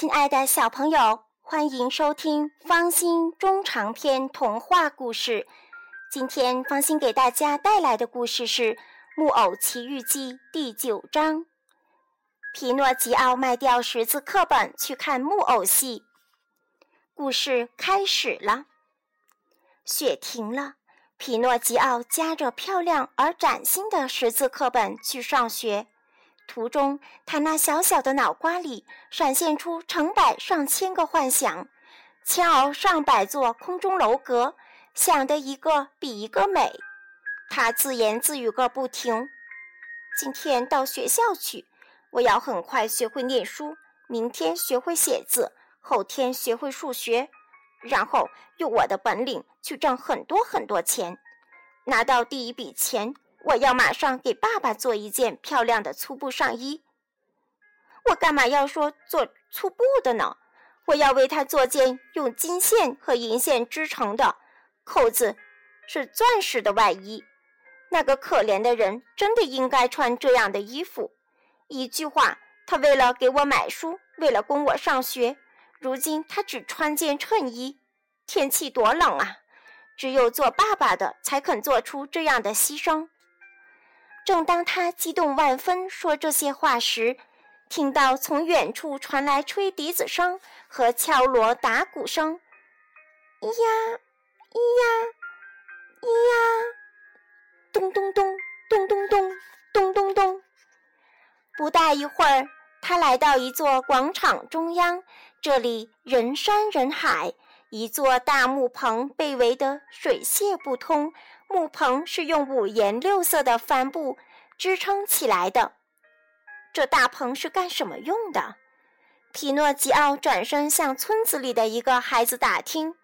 亲爱的小朋友，欢迎收听方心中长篇童话故事。今天方心给大家带来的故事是《木偶奇遇记》第九章。皮诺吉奥卖掉识字课本去看木偶戏。故事开始了。雪停了，皮诺吉奥夹着漂亮而崭新的识字课本去上学。途中，他那小小的脑瓜里闪现出成百上千个幻想，千翱上百座空中楼阁，想的一个比一个美。他自言自语个不停：“今天到学校去，我要很快学会念书；明天学会写字，后天学会数学，然后用我的本领去挣很多很多钱。拿到第一笔钱。”我要马上给爸爸做一件漂亮的粗布上衣。我干嘛要说做粗布的呢？我要为他做件用金线和银线织成的，扣子是钻石的外衣。那个可怜的人真的应该穿这样的衣服。一句话，他为了给我买书，为了供我上学，如今他只穿件衬衣。天气多冷啊！只有做爸爸的才肯做出这样的牺牲。正当他激动万分说这些话时，听到从远处传来吹笛子声和敲锣打鼓声，咿呀，咿呀，咿呀，咚咚咚，咚咚咚，咚咚咚。不大一会儿，他来到一座广场中央，这里人山人海，一座大木棚被围得水泄不通。木棚是用五颜六色的帆布支撑起来的。这大棚是干什么用的？皮诺吉奥转身向村子里的一个孩子打听：“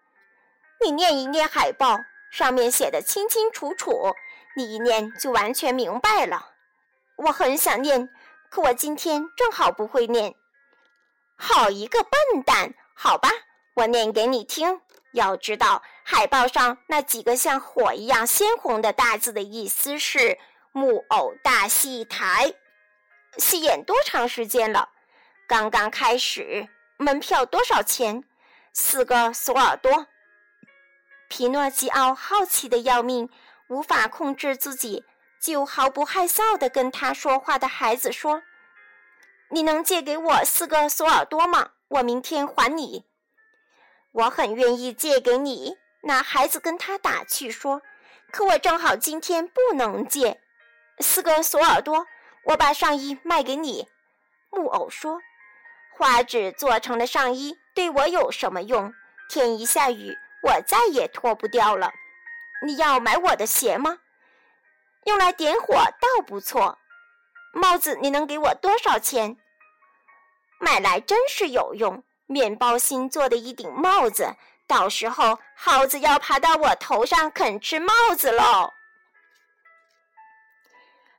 你念一念海报，上面写的清清楚楚，你一念就完全明白了。”我很想念，可我今天正好不会念。好一个笨蛋！好吧，我念给你听。要知道，海报上那几个像火一样鲜红的大字的意思是“木偶大戏台”。戏演多长时间了？刚刚开始。门票多少钱？四个索尔多。皮诺基奥好奇的要命，无法控制自己，就毫不害臊的跟他说话的孩子说：“你能借给我四个索尔多吗？我明天还你。”我很愿意借给你。那孩子跟他打趣说：“可我正好今天不能借。”四个索尔多，我把上衣卖给你。木偶说：“花纸做成的上衣对我有什么用？天一下雨，我再也脱不掉了。你要买我的鞋吗？用来点火倒不错。帽子你能给我多少钱？买来真是有用。”面包芯做的一顶帽子，到时候耗子要爬到我头上啃吃帽子喽。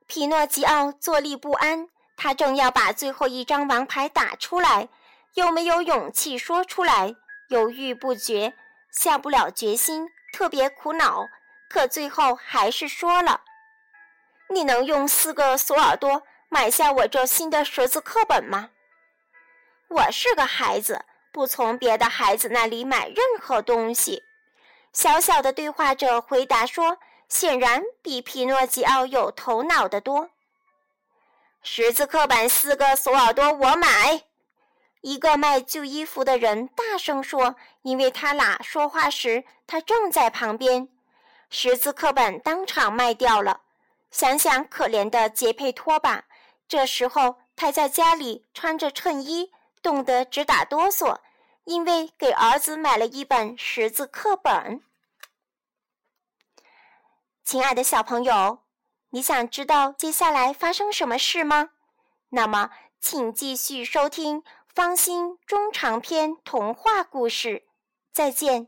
皮诺吉奥坐立不安，他正要把最后一张王牌打出来，又没有勇气说出来，犹豫不决，下不了决心，特别苦恼。可最后还是说了：“你能用四个索尔多买下我这新的识字课本吗？”我是个孩子，不从别的孩子那里买任何东西。小小的对话者回答说：“显然比皮诺吉奥有头脑的多。”识字课本四个索尔多，我买。一个卖旧衣服的人大声说：“因为他俩说话时，他正在旁边。”识字课本当场卖掉了。想想可怜的杰佩托吧，这时候他在家里穿着衬衣。冻得直打哆嗦，因为给儿子买了一本识字课本。亲爱的小朋友，你想知道接下来发生什么事吗？那么，请继续收听方心中长篇童话故事。再见。